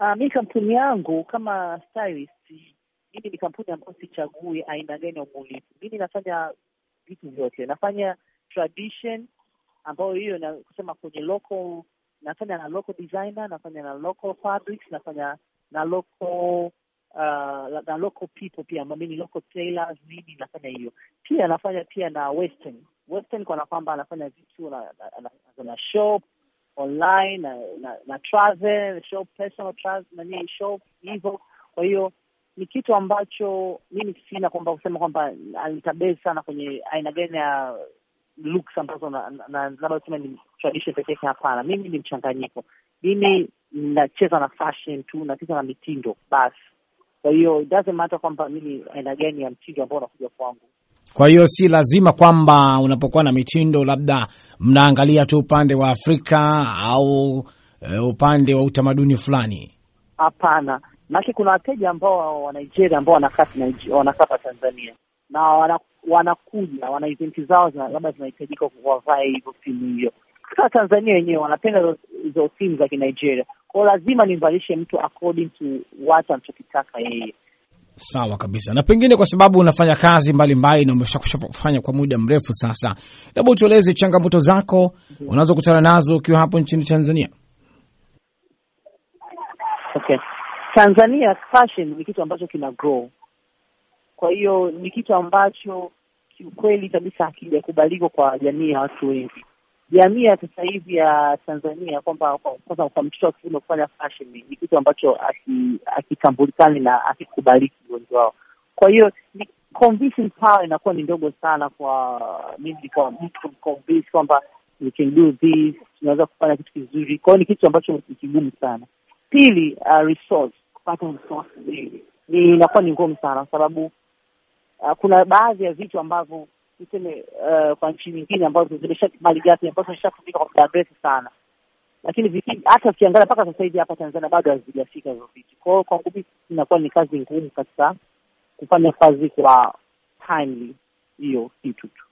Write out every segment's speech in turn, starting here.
Uh, mi kampuni yangu kama stylist, mimi ni kampuni ambayo sichagui aina gani ya ubunifu. Mimi nafanya vitu vyote, nafanya tradition ambayo hiyo na kusema kwenye local, nafanya na local designer, nafanya na local fabrics, nafanya na local uh, na local people pia, ambao mimi local tailors, mimi nafanya hiyo pia. Nafanya pia na western western, kwa kwamba anafanya vitu na, na, na, na shop online na na, na travel shop personal travel nani shop hivyo. Kwa hiyo ni kitu ambacho mimi sina kwamba kusema kwamba nitabase sana kwenye aina gani ya looks ambazo labda kusema ni tradition pekee. Hapana, mimi ni mchanganyiko. Mimi nacheza na fashion tu, nacheza na mitindo basi. Kwa hiyo it doesn't matter kwamba mimi aina gani ya mtindo ambao unakuja kwangu. Kwa hiyo si lazima kwamba unapokuwa na mitindo labda mnaangalia tu upande wa Afrika au e, upande wa utamaduni fulani. Hapana, maana kuna wateja ambao wa Nigeria ambao wanakaa Tanzania na wanakuja wana eventi zao labda zinahitajika wavae hivyo timu hiyo. Hata Tanzania wenyewe wanapenda hizo timu za Kinigeria, kwao lazima nimvalishe mtu according to what anachokitaka yeye. Sawa kabisa. Na pengine kwa sababu unafanya kazi mbalimbali na umeshakufanya kwa muda mrefu sasa, labda utueleze changamoto zako unazokutana nazo ukiwa hapo nchini Tanzania. Okay, Tanzania fashion ni kitu ambacho kina grow, kwa hiyo ni kitu ambacho kiukweli kabisa hakijakubalika kwa jamii ya watu wengi. Jamii ya sasa hivi ya Tanzania kwamba kwa mtoto wa kiume kufanya fashion ni kitu ambacho akitambulikani na hakikubaliki wengi wao. Kwa hiyo convincing power inakuwa ni ndogo sana kwa mimi, kwa mtu convince kwamba we can do this, tunaweza kufanya kitu kizuri. Kwa hiyo ni kitu ambacho ni kigumu sana. Pili, uh, resource, kupata resource ni inakuwa ni ngumu sana kwa sababu uh, kuna baadhi ya vitu ambavyo tuseme uh, kwa nchi nyingine ambazo zimesha malighafi ambazo zimeshatumika kwa muda mrefu sana, lakini hata ukiangalia mpaka sasa hivi hapa Tanzania bado hazijafika hizo vitu. Kwa hiyo kwangu mimi inakuwa ni kazi ngumu katika kufanya kazi kwa timely hiyo kitu tu,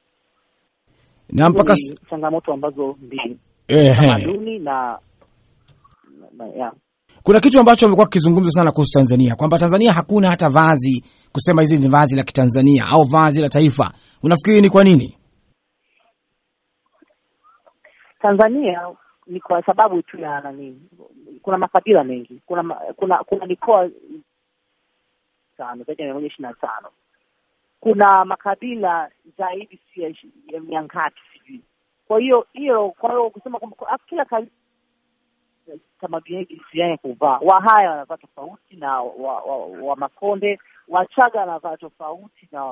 na mpaka changamoto ambazo mbili tamaduni na, na, na yeah. Kuna kitu ambacho amekuwa kikizungumza sana kuhusu Tanzania kwamba Tanzania hakuna hata vazi kusema hizi ni vazi la Kitanzania au vazi la taifa. Unafikiri ni kwa nini? Tanzania ni kwa sababu tu ya nani, kuna makabila mengi, kuna kuna kuna mikoa tano zaidi ya mia moja ishirini na tano kuna makabila zaidi si ya mia ngapi sijui. Kwa hiyo hiyo, kwa hiyo kusema kwamba kila kabila tamaduni ya kuvaa. Wahaya wanavaa tofauti na wa, wa, wa Makonde, Wachaga wanavaa tofauti na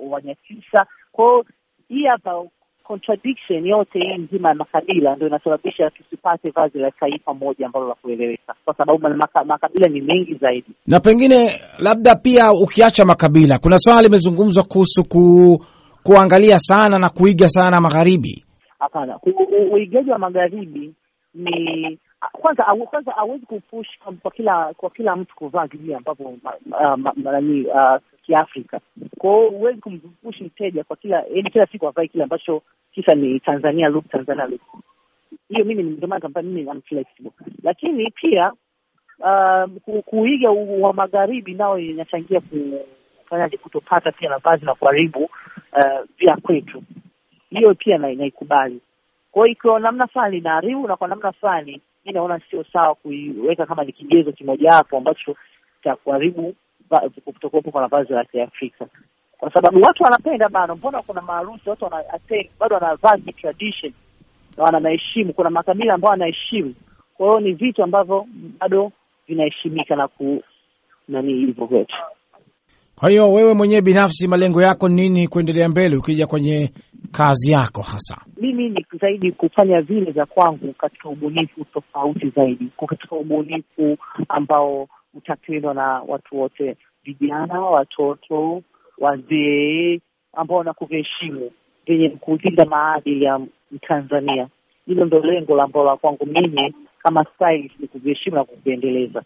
Wanyakyusa wa kwa hiyo hii hapa contradiction yote hii nzima ya makabila ndio inasababisha tusipate vazi la taifa moja ambalo la kueleweka, kwa sababu maka, makabila ni mengi zaidi. Na pengine labda pia ukiacha makabila, kuna swala limezungumzwa kuhusu ku, kuangalia sana na kuiga sana magharibi. Hapana, uigaji wa magharibi ni kwanza kwanza hawezi kupush kwa kila kwa kila mtu kuvaa vile ambavyo nani Kiafrika. Kwa hiyo huwezi kumpushi mteja kwa kila yaani kila siku avae kile ambacho kisa ni Tanzania look, Tanzania look. Hiyo mimi ndio maana kwamba mimi am flexible, lakini pia uh, kuiga wa magharibi nao inachangia kufanyaje kutopata pia nafasi na kuharibu uh, vya kwetu. Hiyo pia naikubali. Kwa hiyo ikiwa namna fulani inaharibu na kwa namna fulani mi naona sio sawa kuiweka kama ni kigezo kimojawapo ambacho cha kuharibu kutokuwepo kwa vazi la Kiafrika, kwa sababu watu wanapenda bana. Mbona kuna maharusi watu wana bado wanavaa tradition na wanaheshimu. Kuna makabila ambao wanaheshimu, kwa hiyo ni vitu ambavyo bado vinaheshimika na ku nani hivyo vyote. Kwa hiyo wewe mwenyewe binafsi, malengo yako nini kuendelea mbele, ukija kwenye kazi yako hasa? Mimi ni zaidi kufanya vile za kwangu katika ubunifu tofauti zaidi, katika ubunifu ambao utapendwa na watu wote, vijana, watoto, wazee, ambao na kuviheshimu vyenye kulinda maadili ya Mtanzania. Hilo ndo lengo ambalo la kwangu mimi kama ni kuheshimu na kuviendeleza.